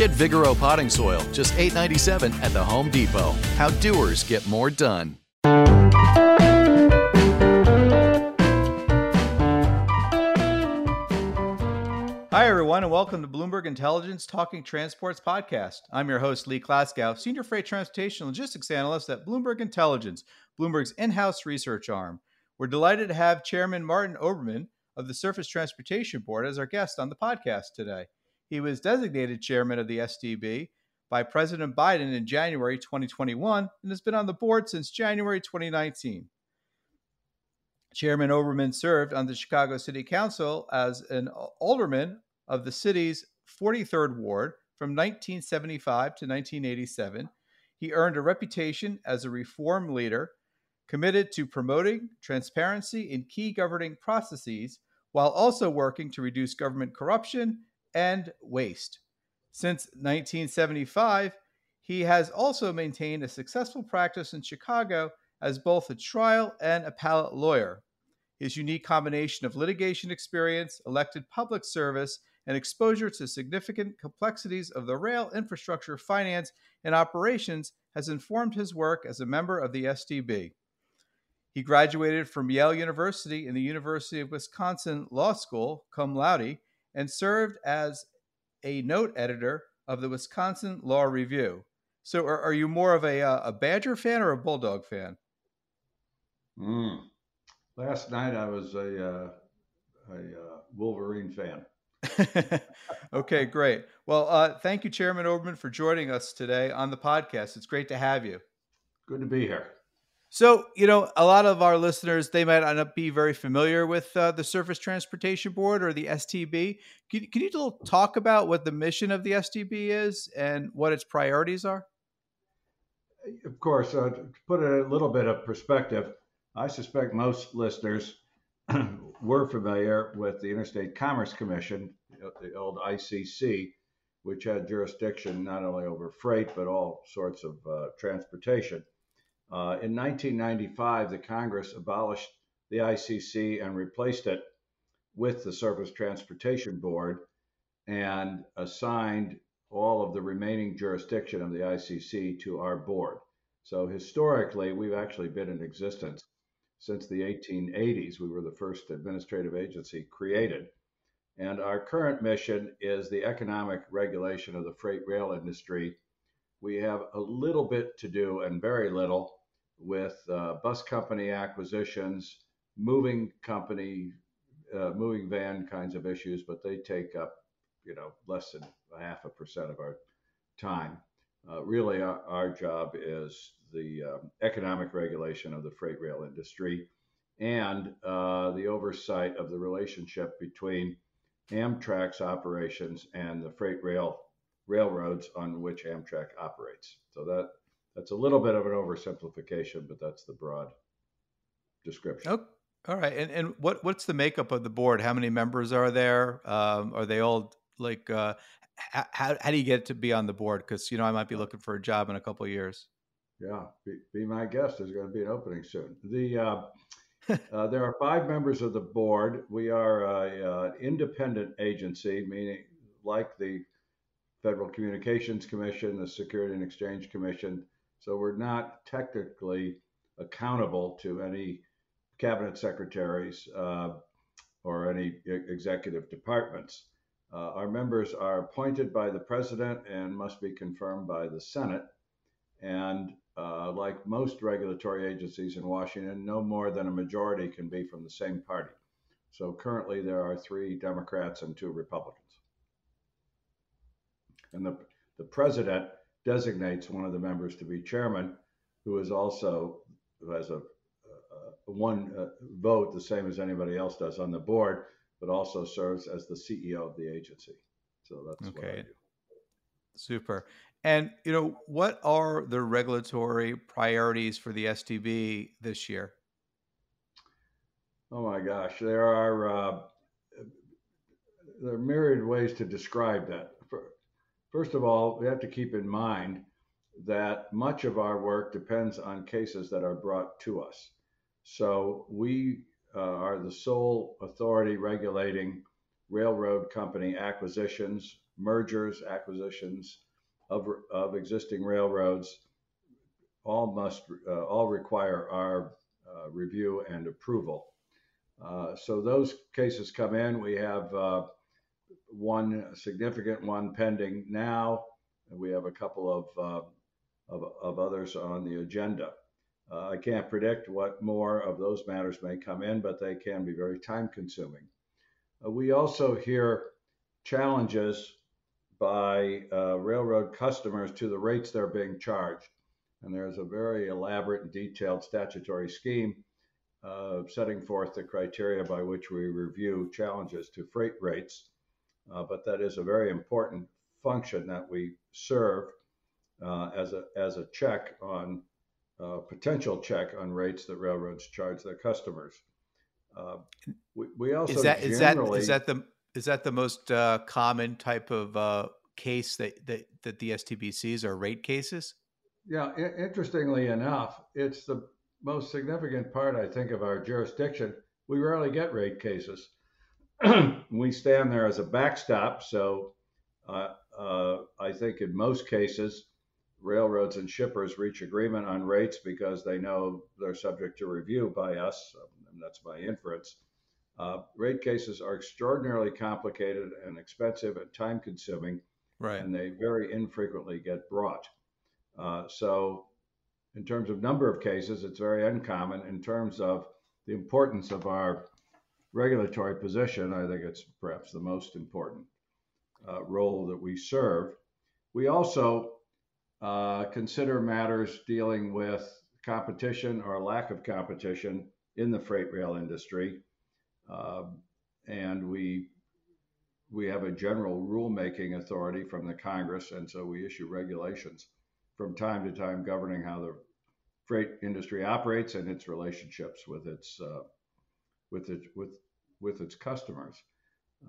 Get Vigoro potting soil, just $8.97 at the Home Depot. How doers get more done. Hi, everyone, and welcome to Bloomberg Intelligence Talking Transports podcast. I'm your host, Lee Klaskow, Senior Freight Transportation Logistics Analyst at Bloomberg Intelligence, Bloomberg's in house research arm. We're delighted to have Chairman Martin Oberman of the Surface Transportation Board as our guest on the podcast today. He was designated chairman of the STB by President Biden in January 2021 and has been on the board since January 2019. Chairman Oberman served on the Chicago City Council as an alderman of the city's 43rd Ward from 1975 to 1987. He earned a reputation as a reform leader committed to promoting transparency in key governing processes while also working to reduce government corruption and waste. Since 1975, he has also maintained a successful practice in Chicago as both a trial and appellate lawyer. His unique combination of litigation experience, elected public service, and exposure to significant complexities of the rail infrastructure finance and operations has informed his work as a member of the STB. He graduated from Yale University and the University of Wisconsin Law School, cum laude, and served as a note editor of the Wisconsin Law Review. So, are, are you more of a, uh, a Badger fan or a Bulldog fan? Mm. Last night I was a, uh, a uh, Wolverine fan. okay, great. Well, uh, thank you, Chairman Oberman, for joining us today on the podcast. It's great to have you. Good to be here. So, you know, a lot of our listeners, they might not be very familiar with uh, the Surface Transportation Board or the STB. Can, can you talk about what the mission of the STB is and what its priorities are? Of course. Uh, to put a little bit of perspective, I suspect most listeners were familiar with the Interstate Commerce Commission, the old ICC, which had jurisdiction not only over freight, but all sorts of uh, transportation. Uh, in 1995, the Congress abolished the ICC and replaced it with the Surface Transportation Board and assigned all of the remaining jurisdiction of the ICC to our board. So historically, we've actually been in existence since the 1880s. We were the first administrative agency created. And our current mission is the economic regulation of the freight rail industry. We have a little bit to do and very little with uh, bus company acquisitions, moving company, uh, moving van kinds of issues, but they take up, you know, less than a half a percent of our time. Uh, really, our, our, job is the um, economic regulation of the freight rail industry and uh, the oversight of the relationship between Amtrak's operations and the freight rail railroads on which Amtrak operates. So that that's a little bit of an oversimplification, but that's the broad description. Oh, all right. And and what what's the makeup of the board? How many members are there? Um, are they all like? Uh, how how do you get to be on the board? Because you know I might be looking for a job in a couple of years. Yeah, be, be, my guest. There's going to be an opening soon. The uh, uh, there are five members of the board. We are an independent agency, meaning like the Federal Communications Commission, the Security and Exchange Commission, so we're not technically accountable to any cabinet secretaries uh, or any executive departments. Uh, our members are appointed by the president and must be confirmed by the Senate. And uh, like most regulatory agencies in Washington, no more than a majority can be from the same party. So currently, there are three Democrats and two Republicans. And the, the president designates one of the members to be chairman, who is also who has a, a, one uh, vote the same as anybody else does on the board, but also serves as the CEO of the agency. So that's okay. what I do. Super. And you know, what are the regulatory priorities for the STB this year? Oh my gosh, there are uh, there are myriad ways to describe that. First of all, we have to keep in mind that much of our work depends on cases that are brought to us. So we uh, are the sole authority regulating railroad company acquisitions, mergers, acquisitions of, of existing railroads. All must uh, all require our uh, review and approval. Uh, so those cases come in. We have uh, one significant one pending now. We have a couple of, uh, of, of, others on the agenda. Uh, I can't predict what more of those matters may come in, but they can be very time consuming. Uh, we also hear challenges by uh, railroad customers to the rates they're being charged. And there's a very elaborate and detailed statutory scheme uh, setting forth the criteria by which we review challenges to freight rates. Uh, but that is a very important function that we serve uh, as a as a check on uh, potential check on rates that railroads charge their customers. Uh, we, we, also is that is that is that the is that the most uh, common type of case that, that that the STB sees are rate cases? Yeah, I- interestingly enough, it's the most significant part, I think, of our jurisdiction. We rarely get rate cases. we stand there as a backstop. So uh, uh, I think in most cases, railroads and shippers reach agreement on rates because they know they're subject to review by us. And that's my inference. Uh, rate cases are extraordinarily complicated and expensive and time consuming. Right. And they very infrequently get brought. Uh, so in terms of number of cases, it's very uncommon. In terms of the importance of our regulatory position, I think it's perhaps the most important uh, role that we serve. We also uh, consider matters dealing with competition or lack of competition in the freight rail industry. Uh, and we we have a general rulemaking authority from the Congress, and so we issue regulations from time to time governing how the freight industry operates and its relationships with its uh, with it with with its customers.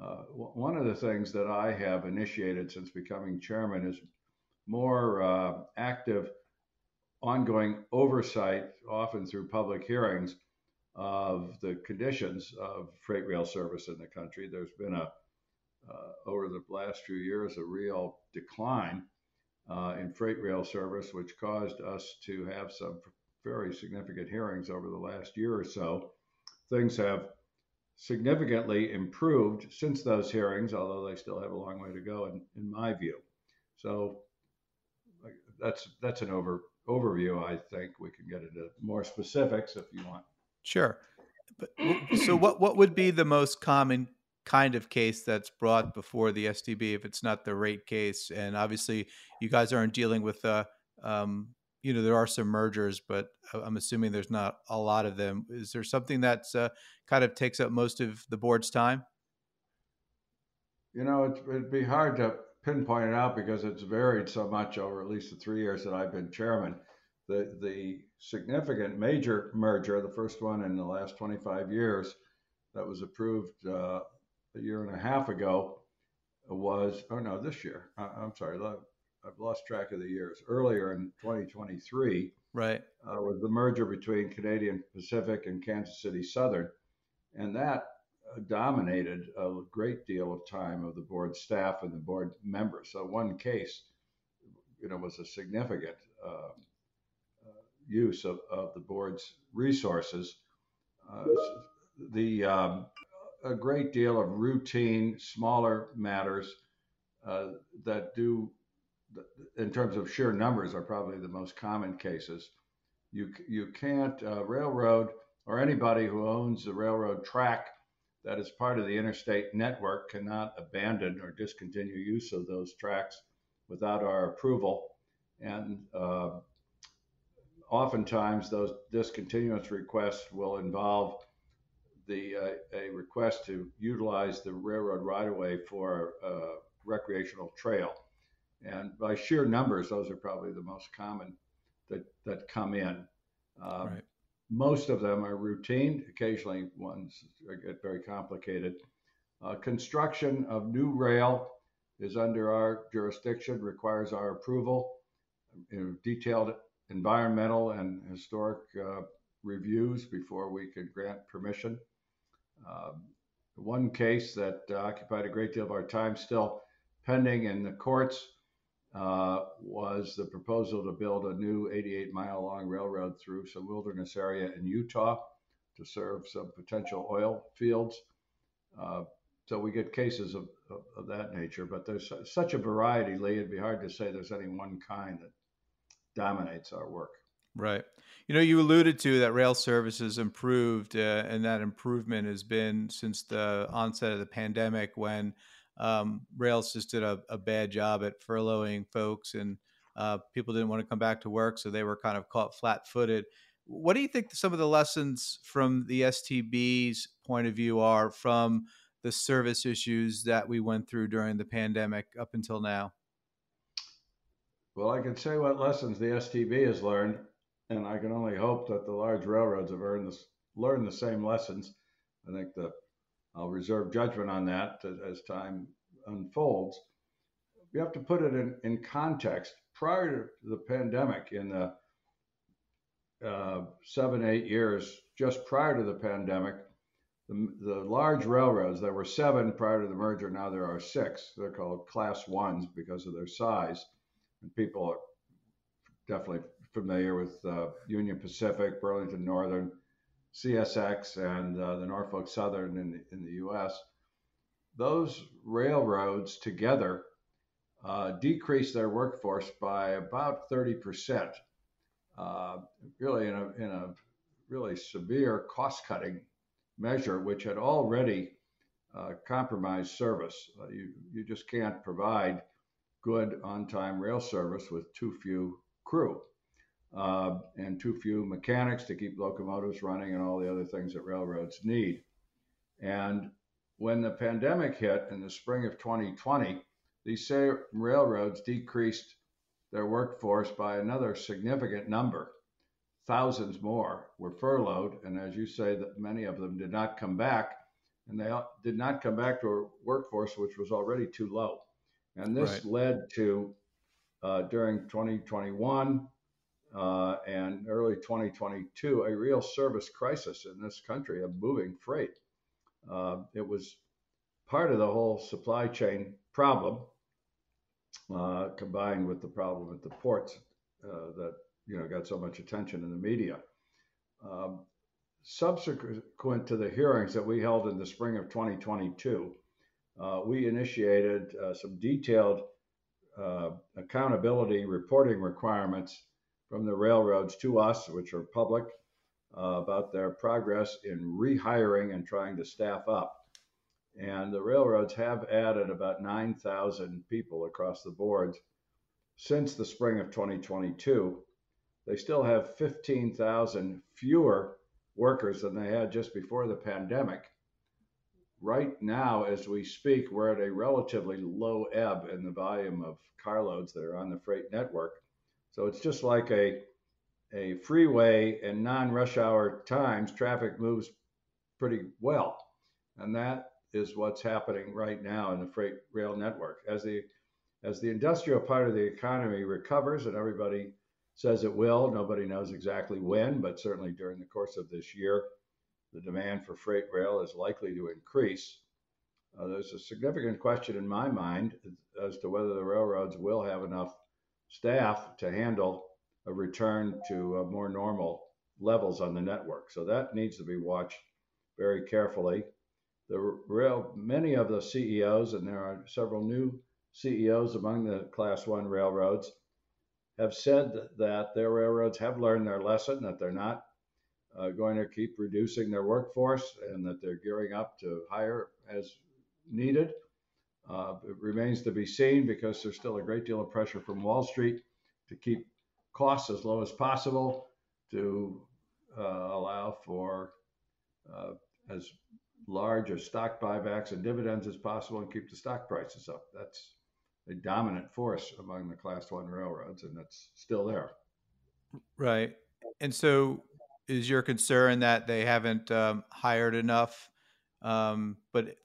Uh, one of the things that I have initiated since becoming chairman is more uh, active, ongoing oversight, often through public hearings, of the conditions of freight rail service in the country. There's been a uh, over the last few years a real decline uh, in freight rail service, which caused us to have some very significant hearings over the last year or so. Things have significantly improved since those hearings, although they still have a long way to go, in, in my view. So that's that's an over overview. I think we can get into more specifics if you want. Sure. But, so what what would be the most common kind of case that's brought before the STB if it's not the rate case. And obviously, you guys aren't dealing with, uh, um, you know, there are some mergers, but I'm assuming there's not a lot of them. Is there something that's uh, kind of takes up most of the board's time? You know, it'd be hard to pinpoint it out because it's varied so much over at least the three years that I've been chairman. The the significant major merger, the first one in the last 25 years, that was approved uh, a year and a half ago was, oh no, this year. I, am sorry, I've lost track of the years. Earlier in 2023, right, uh, was the merger between Canadian Pacific and Kansas City Southern, and that uh, dominated a great deal of time of the board staff and the board members. So one case, you know, was a significant uh, uh use of, of the board's resources. Uh, the um, a great deal of routine, smaller matters uh, that do, in terms of sheer numbers, are probably the most common cases. You you can't uh, railroad or anybody who owns a railroad track that is part of the interstate network cannot abandon or discontinue use of those tracks without our approval. And uh, oftentimes, those discontinuance requests will involve the uh, a request to utilize the railroad right of way for a recreational trail. And by sheer numbers, those are probably the most common that, that come in. Uh, right. Most of them are routine. Occasionally, ones get very complicated. Uh, construction of new rail is under our jurisdiction, requires our approval. You know, detailed environmental and historic uh, reviews before we can grant permission. Um, one case that uh, occupied a great deal of our time still pending in the courts uh, was the proposal to build a new 88 mile long railroad through some wilderness area in Utah to serve some potential oil fields. Uh, so we get cases of, of, of, that nature, but there's such a variety, Lee, it'd be hard to say there's any one kind that dominates our work. Right. You know, you alluded to that rail service has improved, uh, and that improvement has been since the onset of the pandemic when um, rails just did a, a, bad job at furloughing folks and uh, people didn't want to come back to work. So they were kind of caught flat footed. What do you think some of the lessons from the STB's point of view are from the service issues that we went through during the pandemic up until now? Well, I can say what lessons the STB has learned and I can only hope that the large railroads have earned this, learned the same lessons. I think that I'll reserve judgment on that as time unfolds. We have to put it in, in context. Prior to the pandemic, in the uh, seven, eight years just prior to the pandemic, the, the large railroads, there were seven prior to the merger, now there are six. They're called class ones because of their size. And people are definitely familiar with uh, Union Pacific, Burlington Northern, CSX, and uh, the Norfolk Southern in the, in the U.S. Those railroads together uh, decreased their workforce by about 30 percent, uh, really in a, in a really severe cost-cutting measure, which had already uh, compromised service. Uh, you, you just can't provide good on-time rail service with too few crew uh, and too few mechanics to keep locomotives running and all the other things that railroads need. And when the pandemic hit in the spring of 2020, these same railroads decreased their workforce by another significant number. Thousands more were furloughed, and as you say, that many of them did not come back, and they did not come back to a workforce which was already too low. And this right. led to uh, during 2021 uh, and early 2022 a real service crisis in this country of moving freight. Uh, it was part of the whole supply chain problem, uh, combined with the problem at the ports uh, that you know got so much attention in the media. Um, subsequent to the hearings that we held in the spring of 2022, uh, we initiated uh, some detailed accountability reporting requirements from the railroads to us, which are public, uh, about their progress in rehiring and trying to staff up. And the railroads have added about 9,000 people across the board since the spring of 2022. They still have 15,000 fewer workers than they had just before the pandemic. Right now, as we speak, we're at a relatively low ebb in the volume of carloads that are on the freight network. So it's just like a a freeway in non-rush hour times, traffic moves pretty well, and that is what's happening right now in the freight rail network. As the as the industrial part of the economy recovers, and everybody says it will, nobody knows exactly when, but certainly during the course of this year, the demand for freight rail is likely to increase. Uh, there's a significant question in my mind as to whether the railroads will have enough staff to handle a return to uh, more normal levels on the network. So that needs to be watched very carefully. The many of the CEOs, and there are several new CEOs among the Class One railroads, have said that their railroads have learned their lesson, that they're not uh, going to keep reducing their workforce, and that they're gearing up to hire as needed. Uh, it remains to be seen because there's still a great deal of pressure from Wall Street to keep costs as low as possible to uh, allow for uh, as large as stock buybacks and dividends as possible and keep the stock prices up. That's a dominant force among the Class One railroads, and that's still there. Right. And so, is your concern that they haven't um, hired enough, um, but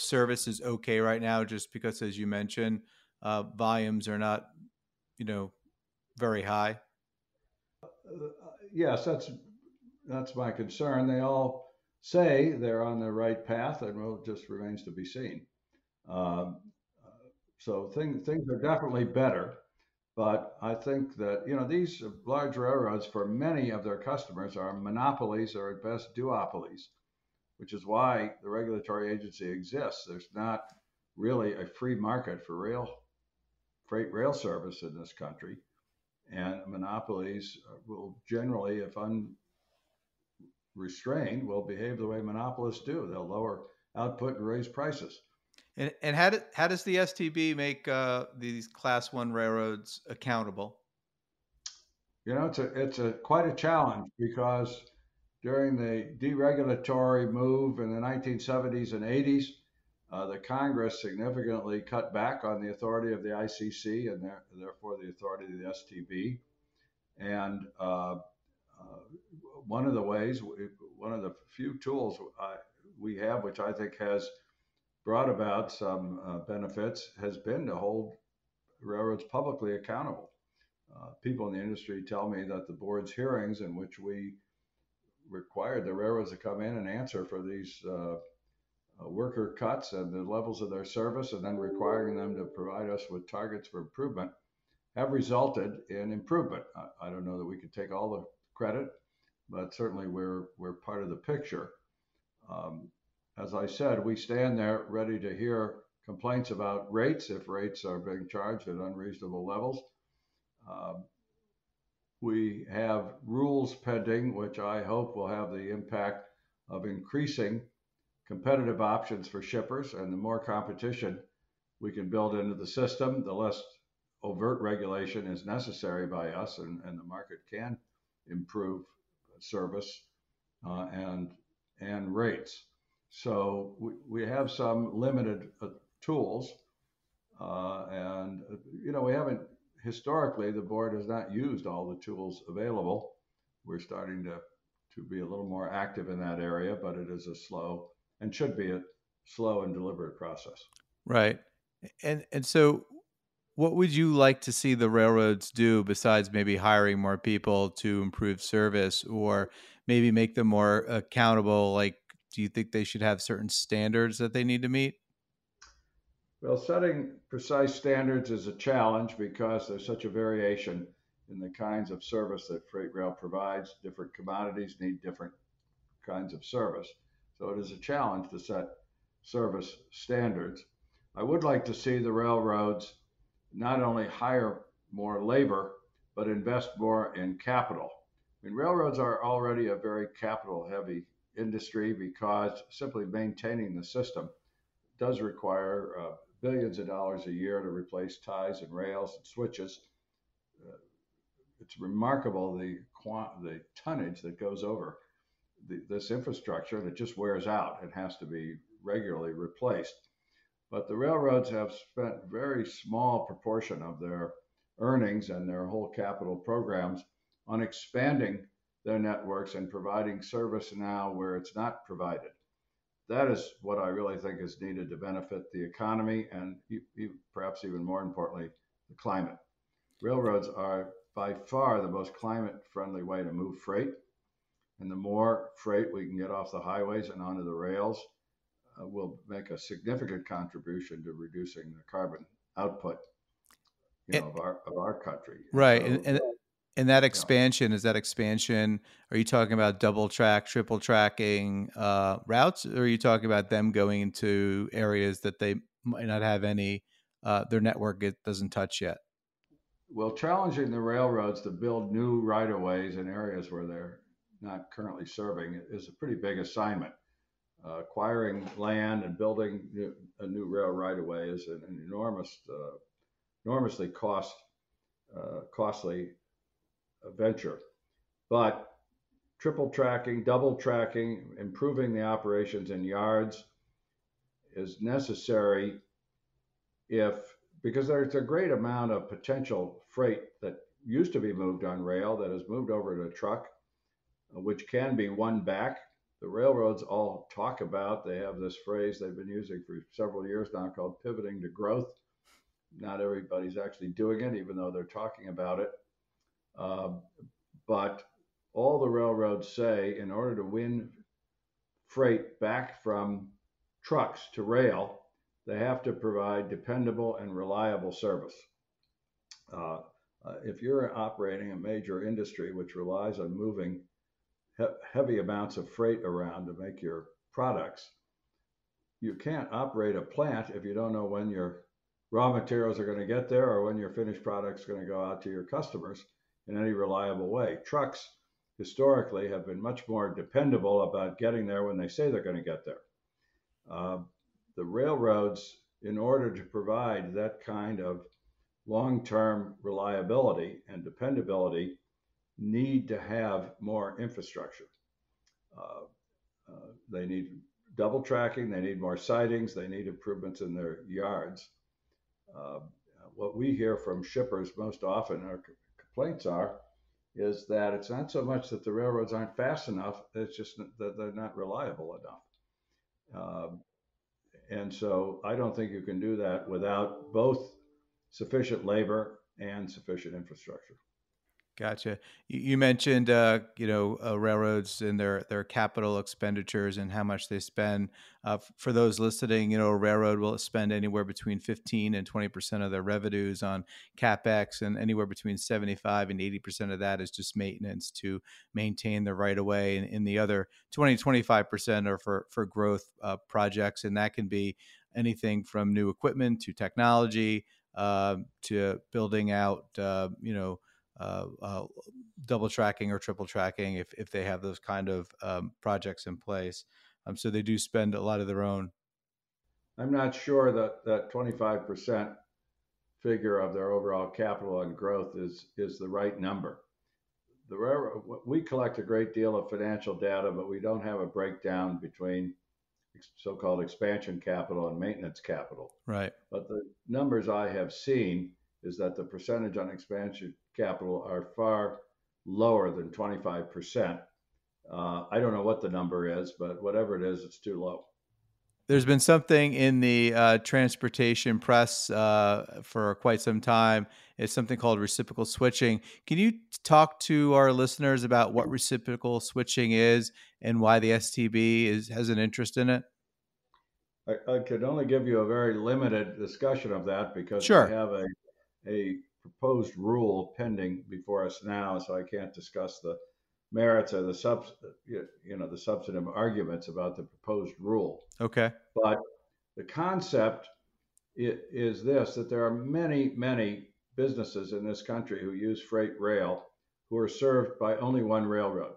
service is okay right now, just because, as you mentioned, uh, volumes are not, you know, very high? Uh, yes, that's that's my concern. They all say they're on the right path, and well, it just remains to be seen. Um, so things things are definitely better, but I think that you know these large railroads, for many of their customers, are monopolies or at best duopolies, which is why the regulatory agency exists. There's not really a free market for rail freight rail service in this country, and monopolies will generally, if unrestrained, will behave the way monopolists do. They'll lower output and raise prices. And, and how, do, how does the STB make uh, these class one railroads accountable? You know, it's a it's a quite a challenge because during the deregulatory move in the 1970s and 80s, uh, the Congress significantly cut back on the authority of the ICC and there, therefore the authority of the STB. And uh, uh, one of the ways, one of the few tools I, we have, which I think has brought about some uh, benefits has been to hold railroads publicly accountable. Uh, people in the industry tell me that the board's hearings in which we required the railroads to come in and answer for these uh, uh worker cuts and the levels of their service and then requiring them to provide us with targets for improvement have resulted in improvement. I, I don't know that we could take all the credit, but certainly we're, we're part of the picture. Um, as I said, we stand there ready to hear complaints about rates if rates are being charged at unreasonable levels. Um, we have rules pending, which I hope will have the impact of increasing competitive options for shippers. And the more competition we can build into the system, the less overt regulation is necessary by us, and, and the market can improve service uh, and and rates. So we, we have some limited uh, tools. Uh, and, uh, you know, we haven't, historically, the board has not used all the tools available. We're starting to, to be a little more active in that area, but it is a slow and should be a slow and deliberate process. Right. And, and so what would you like to see the railroads do besides maybe hiring more people to improve service or maybe make them more accountable like do you think they should have certain standards that they need to meet? Well, setting precise standards is a challenge because there's such a variation in the kinds of service that freight rail provides. Different commodities need different kinds of service. So it is a challenge to set service standards. I would like to see the railroads not only hire more labor, but invest more in capital. I mean, railroads are already a very capital heavy industry because simply maintaining the system does require uh, billions of dollars a year to replace ties and rails and switches. Uh, it's remarkable the quant- the tonnage that goes over the, this infrastructure it just wears out and has to be regularly replaced. But the railroads have spent very small proportion of their earnings and their whole capital programs on expanding their networks and providing service now where it's not provided. That is what I really think is needed to benefit the economy and perhaps even more importantly, the climate. Railroads are by far the most climate friendly way to move freight. And the more freight we can get off the highways and onto the rails uh, will make a significant contribution to reducing the carbon output you know, of, our, of our country. Right. So, and, and and that expansion is that expansion? Are you talking about double track, triple tracking uh, routes, or are you talking about them going into areas that they might not have any? Uh, their network it doesn't touch yet. Well, challenging the railroads to build new right of ways in areas where they're not currently serving is a pretty big assignment. Uh, acquiring land and building new, a new rail right of way is an, an enormous, uh, enormously cost uh, costly venture. But triple tracking, double tracking, improving the operations in yards is necessary if because there's a great amount of potential freight that used to be moved on rail that has moved over to a truck, which can be won back. The railroads all talk about, they have this phrase they've been using for several years now called pivoting to growth. Not everybody's actually doing it, even though they're talking about it. Uh, but all the railroads say in order to win freight back from trucks to rail, they have to provide dependable and reliable service. Uh, uh, if you're operating a major industry which relies on moving he- heavy amounts of freight around to make your products, you can't operate a plant if you don't know when your raw materials are going to get there or when your finished products are going to go out to your customers in any reliable way. Trucks historically have been much more dependable about getting there when they say they're going to get there. Uh, the railroads, in order to provide that kind of long term reliability and dependability, need to have more infrastructure. Uh, uh, they need double tracking, they need more sidings, they need improvements in their yards. Uh, what we hear from shippers most often, our complaints are, is that it's not so much that the railroads aren't fast enough, it's just that they're not reliable enough. Um, and so I don't think you can do that without both sufficient labor and sufficient infrastructure. Gotcha. You, mentioned, uh, you know, uh, railroads and their their capital expenditures and how much they spend. Uh, for those listening, you know, a railroad will spend anywhere between fifteen and twenty percent of their revenues on capex, and anywhere between seventy five and eighty percent of that is just maintenance to maintain the right of way, and, and the other 20 25 percent are for for growth uh, projects, and that can be anything from new equipment to technology uh, to building out, uh, you know uh, uh, double tracking or triple tracking if, if they have those kind of um, projects in place. Um, so they do spend a lot of their own. I'm not sure that that 25% figure of their overall capital and growth is is the right number. The railroad, we collect a great deal of financial data, but we don't have a breakdown between so-called expansion capital and maintenance capital. Right. But the numbers I have seen is that the percentage on expansion capital are far lower than 25%. Uh, I don't know what the number is, but whatever it is, it's too low. There's been something in the uh, transportation press uh, for quite some time. It's something called reciprocal switching. Can you talk to our listeners about what reciprocal switching is and why the STB is, has an interest in it? I, I could only give you a very limited discussion of that because sure. we have a, a proposed rule pending before us now, so I can't discuss the merits or the sub, you know, the substantive arguments about the proposed rule. Okay. But the concept is this: that there are many, many businesses in this country who use freight rail who are served by only one railroad,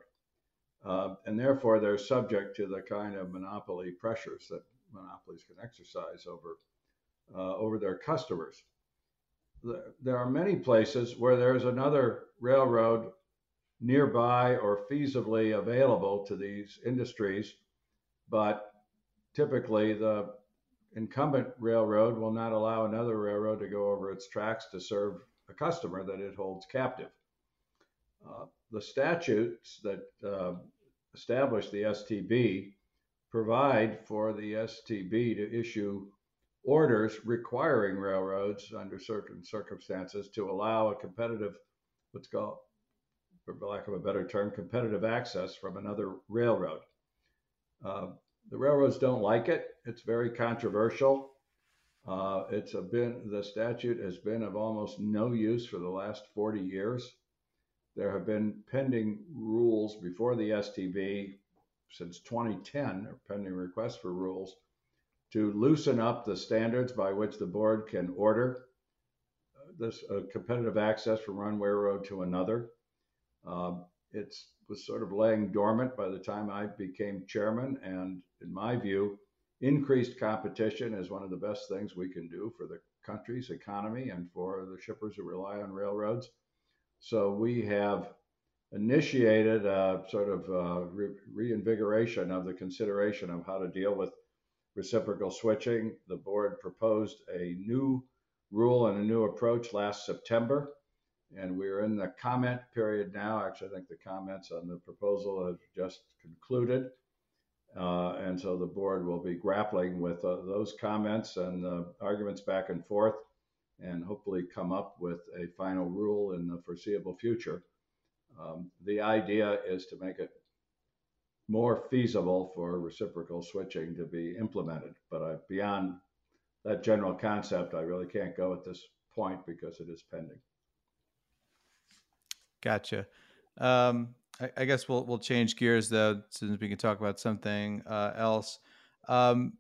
uh, and therefore they're subject to the kind of monopoly pressures that monopolies can exercise over uh, over their customers there are many places where there's another railroad nearby or feasibly available to these industries, but typically the incumbent railroad will not allow another railroad to go over its tracks to serve a customer that it holds captive. Uh, the statutes that uh, establish the STB provide for the STB to issue orders requiring railroads under certain circumstances to allow a competitive, what's called, for lack of a better term, competitive access from another railroad. Uh, the railroads don't like it. It's very controversial. Uh, it's been the statute has been of almost no use for the last 40 years. There have been pending rules before the STB since 2010, or pending requests for rules to loosen up the standards by which the board can order uh, this uh, competitive access from one railroad to another. Um, it was sort of laying dormant by the time I became chairman, and in my view, increased competition is one of the best things we can do for the country's economy and for the shippers who rely on railroads. So we have initiated a sort of uh, re- reinvigoration of the consideration of how to deal with reciprocal switching. The board proposed a new rule and a new approach last September, and we're in the comment period now. Actually, I think the comments on the proposal have just concluded. Uh, and so the board will be grappling with uh, those comments and uh, arguments back and forth and hopefully come up with a final rule in the foreseeable future. Um, the idea is to make it more feasible for reciprocal switching to be implemented. But I, beyond that general concept, I really can't go at this point because it is pending. Gotcha. Um, I, I, guess we'll we'll change gears though, since we can talk about something uh, else. Um,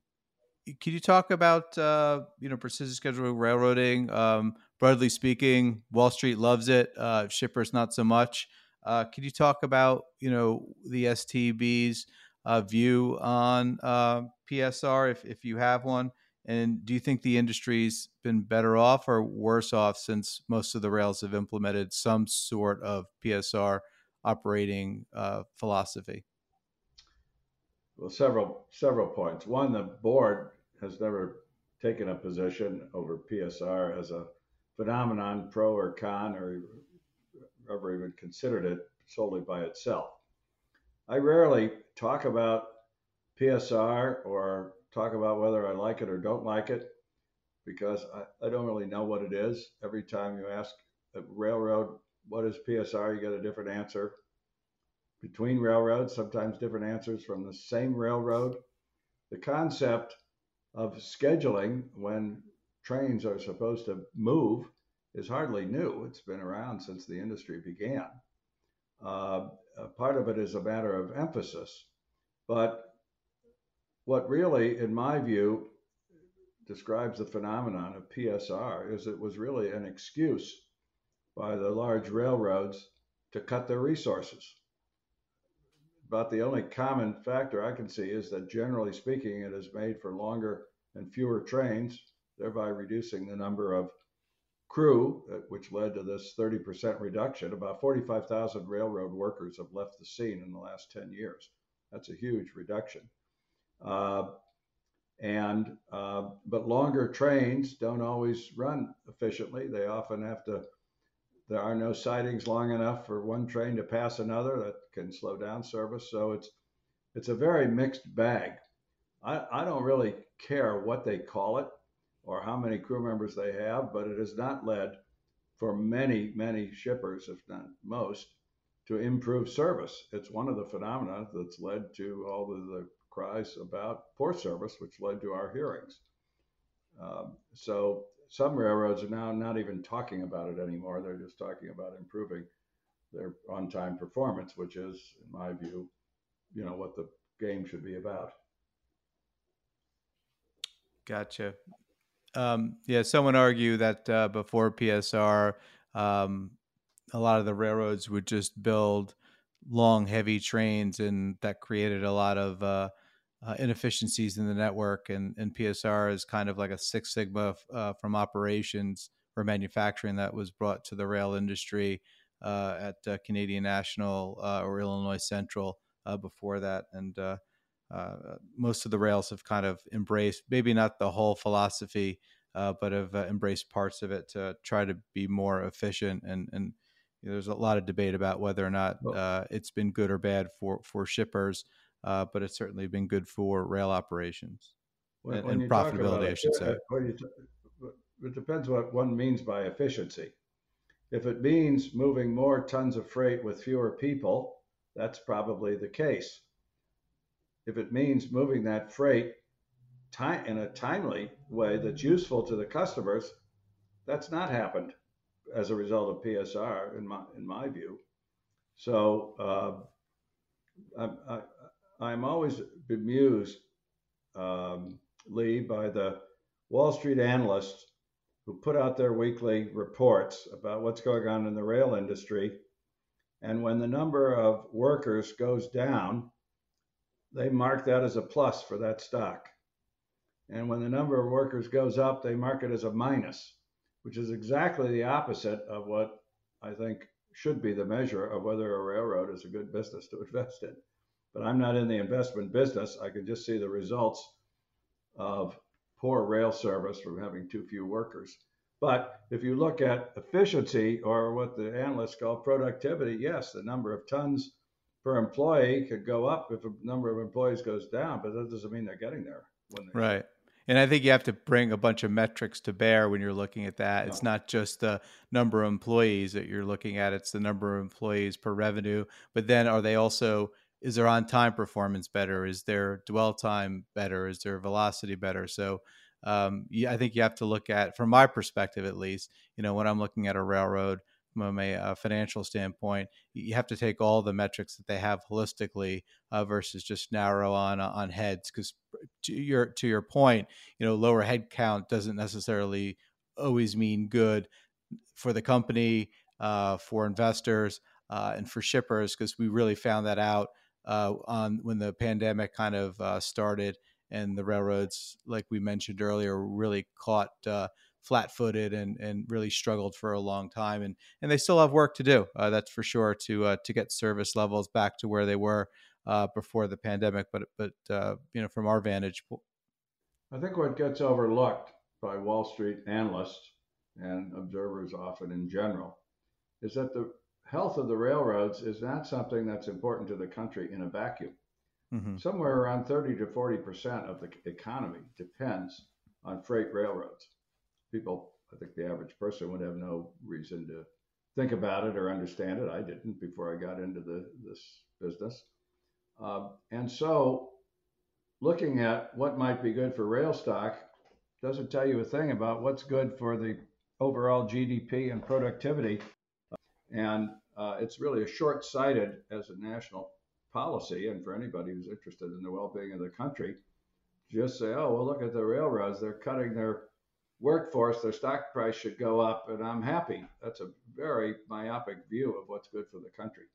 can you talk about uh, you know precision scheduled railroading? Um, broadly speaking, Wall Street loves it. Uh, shippers not so much. Uh, can you talk about you know the STB's uh, view on uh, PSR if if you have one? And do you think the industry's been better off or worse off since most of the rails have implemented some sort of PSR operating uh, philosophy? Well, several several points. One, the board has never taken a position over PSR as a phenomenon, pro or con, or ever even considered it solely by itself. I rarely talk about PSR or talk about whether I like it or don't like it because I, I don't really know what it is. Every time you ask a railroad, what is PSR, you get a different answer. Between railroads, sometimes different answers from the same railroad. The concept of scheduling when trains are supposed to move is hardly new. It's been around since the industry began. Uh, part of it is a matter of emphasis. But what really, in my view, describes the phenomenon of PSR is it was really an excuse by the large railroads to cut their resources. About the only common factor I can see is that generally speaking, it is made for longer and fewer trains, thereby reducing the number of crew, uh, which led to this 30% reduction. About 45,000 railroad workers have left the scene in the last 10 years. That's a huge reduction. Uh, and uh, but longer trains don't always run efficiently. They often have to. There are no sidings long enough for one train to pass another. That can slow down service. So it's it's a very mixed bag. I, I don't really care what they call it or how many crew members they have, but it has not led for many, many shippers, if not most, to improve service. It's one of the phenomena that's led to all of the cries about poor service, which led to our hearings. Um, so some railroads are now not even talking about it anymore. They're just talking about improving their on-time performance, which is, in my view, you know, what the game should be about. Gotcha. Um, yeah, someone argue that uh, before PSR, um, a lot of the railroads would just build long, heavy trains, and that created a lot of uh, uh, inefficiencies in the network. And, and, PSR is kind of like a Six Sigma uh, from operations or manufacturing that was brought to the rail industry uh, at uh, Canadian National or Illinois Central before that. And uh, most of the rails have kind of embraced maybe not the whole philosophy, uh, but have uh, embraced parts of it to try to be more efficient. And and you know, there's a lot of debate about whether or not uh, it's been good or bad for for shippers, uh, but it's certainly been good for rail operations when, and, and profitability, I should say. it depends what one means by efficiency. If it means moving more tons of freight with fewer people, that's probably the case if it means moving that freight in a timely way that's useful to the customers, that's not happened as a result of PSR in my in my view. So uh, I, am always bemused, um, Lee, by the Wall Street analysts who put out their weekly reports about what's going on in the rail industry. And when the number of workers goes down, they mark that as a plus for that stock. And when the number of workers goes up, they mark it as a minus, which is exactly the opposite of what I think should be the measure of whether a railroad is a good business to invest in. But I'm not in the investment business. I can just see the results of poor rail service from having too few workers. But if you look at efficiency or what the analysts call productivity, yes, the number of tons per employee could go up if a number of employees goes down, but that doesn't mean they're getting there. right. And I think you have to bring a bunch of metrics to bear when you're looking at that. It's not just the number of employees that you're looking at, it's the number of employees per revenue. But then are they also, is their on time performance better? Is their dwell time better? Is their velocity better? So um, yeah, I think you have to look at, from my perspective at least, you know, when I'm looking at a railroad, from a, a, financial standpoint, you have to take all the metrics that they have holistically uh, versus just narrow on uh, on heads. Because to your to your point, you know, lower head count doesn't necessarily always mean good for the company, uh, for investors, uh, and for shippers. Because we really found that out uh, on when the pandemic kind of uh, started and the railroads, like we mentioned earlier, really caught flat-footed and and really struggled for a long time and and they still have work to do uh, that's for sure to uh, to get service levels back to where they were uh, before the pandemic but but uh, you know from our vantage I think what gets overlooked by Wall Street analysts and observers often in general is that the health of the railroads is not something that's important to the country in a vacuum. Mm-hmm. Somewhere around 30 to 40 percent of the economy depends on freight railroads people, I think the average person would have no reason to think about it or understand it. I didn't before I got into the, this business. Uh, and so looking at what might be good for rail stock doesn't tell you a thing about what's good for the overall GDP and productivity. And uh, it's really a short sighted as a national policy. And for anybody who's interested in the well being of the country, just say, oh, well, look at the railroads. They're cutting their workforce, their stock price should go up, and I'm happy. That's a very myopic view of what's good for the country.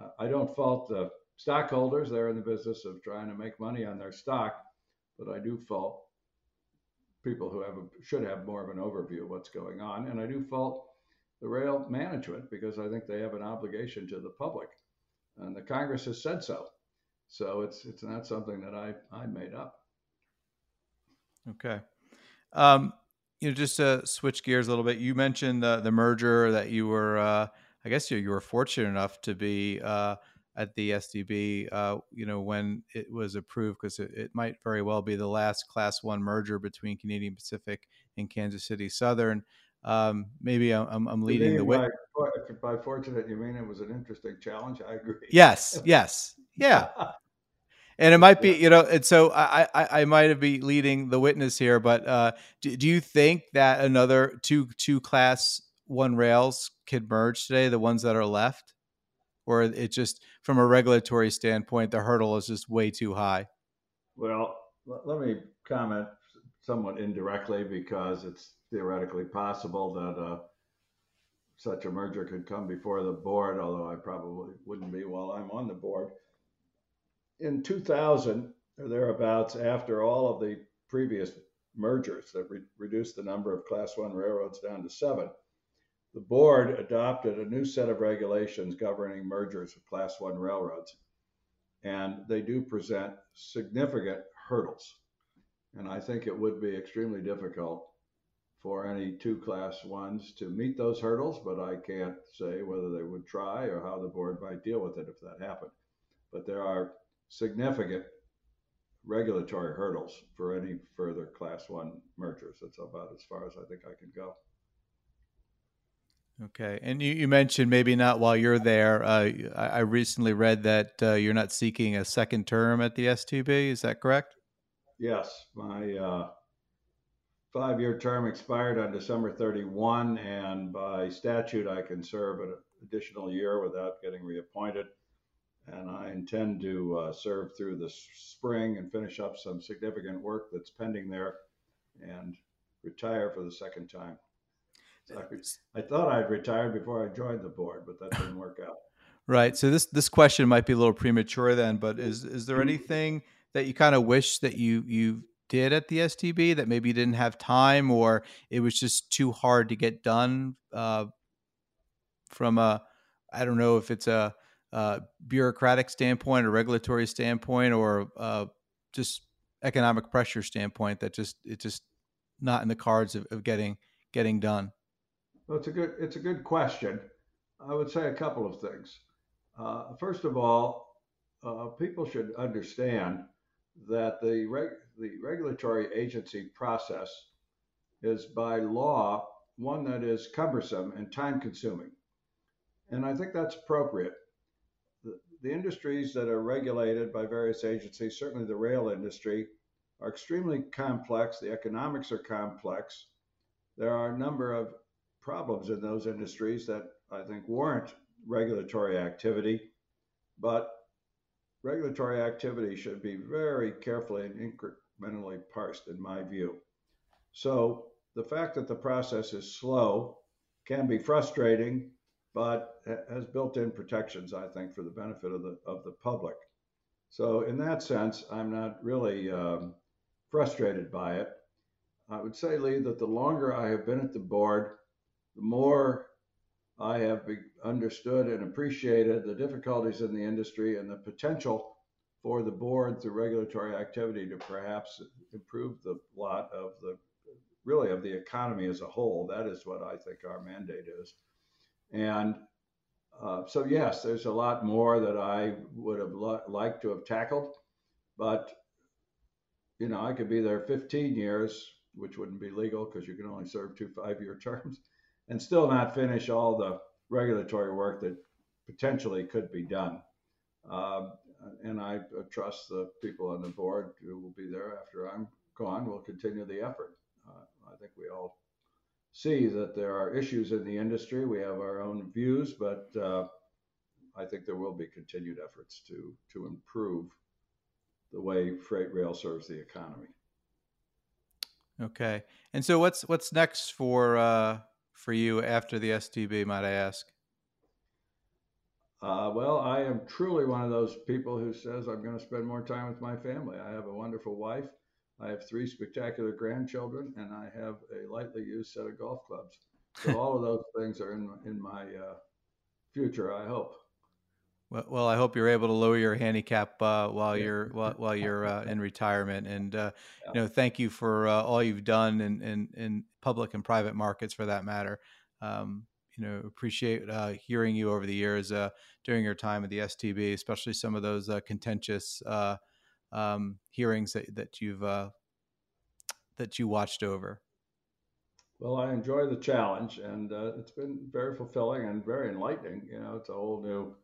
Uh, I don't fault the stockholders; they're in the business of trying to make money on their stock, but I do fault people who have a, should have more of an overview of what's going on, and I do fault the rail management because I think they have an obligation to the public, and the Congress has said so. So it's it's not something that I I made up. Okay. Um, you know, just to switch gears a little bit, you mentioned the the merger that you were, uh, I guess you, you were fortunate enough to be uh, at the STB, uh, you know, when it was approved, because it, it, might very well be the last Class One merger between Canadian Pacific and Kansas City Southern. Um, maybe I'm, I'm leading the way. By, by fortunate, you mean it was an interesting challenge? I agree. Yes, yes, yeah. and it might be you know and so i i, I might be leading the witness here but uh, do, do you think that another two two class one rails could merge today the ones that are left? Or it just from a regulatory standpoint the hurdle is just way too high? Well let me comment somewhat indirectly because it's theoretically possible that uh, such a merger could come before the board although i probably wouldn't be while i'm on the board in 2000 or thereabouts, after all of the previous mergers that re- reduced the number of Class One railroads down to seven, the board adopted a new set of regulations governing mergers of Class One railroads, and they do present significant hurdles. And I think it would be extremely difficult for any two class ones to meet those hurdles, but I can't say whether they would try or how the board might deal with it if that happened. But there are significant regulatory hurdles for any further class one mergers. That's about as far as I think I can go. Okay. And you, you mentioned maybe not while you're there. Uh, I, I, recently read that uh, you're not seeking a second term at the STB. Is that correct? Yes. My uh, five year term expired on December 31, and by statute, I can serve an additional year without getting reappointed and I intend to uh, serve through the spring and finish up some significant work that's pending there and retire for the second time. So I, I thought I'd retired before I joined the board, but that didn't work out. Right. So this this question might be a little premature then, but is is there mm-hmm. anything that you kind of wish that you you did at the STB that maybe you didn't have time or it was just too hard to get done uh, from a I don't know if it's a uh, bureaucratic standpoint or regulatory standpoint or uh, just economic pressure standpoint that just it's just not in the cards of, of getting getting done? Well, it's a good it's a good question. I would say a couple of things. Uh, first of all, uh, people should understand that the reg- the regulatory agency process is by law one that is cumbersome and time consuming. And I think that's appropriate. The, industries that are regulated by various agencies, certainly the rail industry, are extremely complex. The economics are complex. There are a number of problems in those industries that I think warrant regulatory activity, but regulatory activity should be very carefully and incrementally parsed, in my view. So the fact that the process is slow can be frustrating, but has built-in protections, I think, for the benefit of the of the public. So in that sense, I'm not really um, frustrated by it. I would say, Lee, that the longer I have been at the board, the more I have understood and appreciated the difficulties in the industry and the potential for the board through regulatory activity to perhaps improve the lot of the really of the economy as a whole. That is what I think our mandate is. And uh, so, yes, there's a lot more that I would have li- liked to have tackled, but you know, I could be there 15 years, which wouldn't be legal because you can only serve two five-year terms, and still not finish all the regulatory work that potentially could be done. Uh, and I trust the people on the board who will be there after I'm gone will continue the effort. Uh, I think we all see that there are issues in the industry. We have our own views, but uh, I think there will be continued efforts to to improve the way freight rail serves the economy. Okay, and so what's what's next for uh, for you after the STB? Might I ask? Uh, well, I am truly one of those people who says I'm going to spend more time with my family. I have a wonderful wife I have three spectacular grandchildren, and I have a lightly used set of golf clubs. So all of those things are in in my uh, future. I hope. Well, well, I hope you're able to lower your handicap uh, while yeah. you're while, while you're uh, in retirement, and uh, yeah. you know, thank you for uh, all you've done in, in, in public and private markets, for that matter. Um, you know, appreciate uh, hearing you over the years during your time at the STB, especially some of those contentious um, hearings that, that you've uh, that you watched over? Well, I enjoy the challenge, and uh, it's been very fulfilling and very enlightening. You know, it's a whole new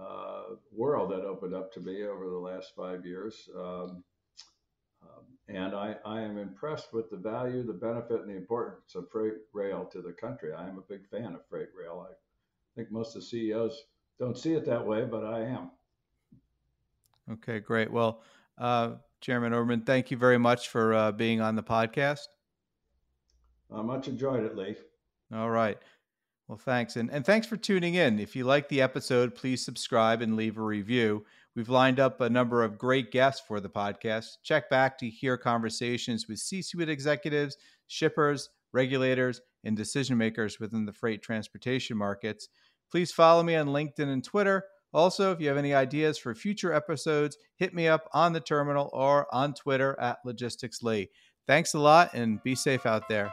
uh, world that opened up to me over the last five years. Um, um, and I, I, am impressed with the value, the benefit, and the importance of freight rail to the country. I am a big fan of freight rail. I think most of the CEOs don't see it that way, but I am. Okay, great. Well, uh, Chairman Oberman, thank you very much for uh, being on the podcast. I much enjoyed it, Lee. All right. Well, thanks. And, and thanks for tuning in. If you like the episode, please subscribe and leave a review. We've lined up a number of great guests for the podcast. Check back to hear conversations with C suite executives, shippers, regulators, and decision makers within the freight transportation markets. Please follow me on LinkedIn and Twitter. Also, if you have any ideas for future episodes, hit me up on the terminal or on Twitter at Logistics Lee. Thanks a lot and be safe out there.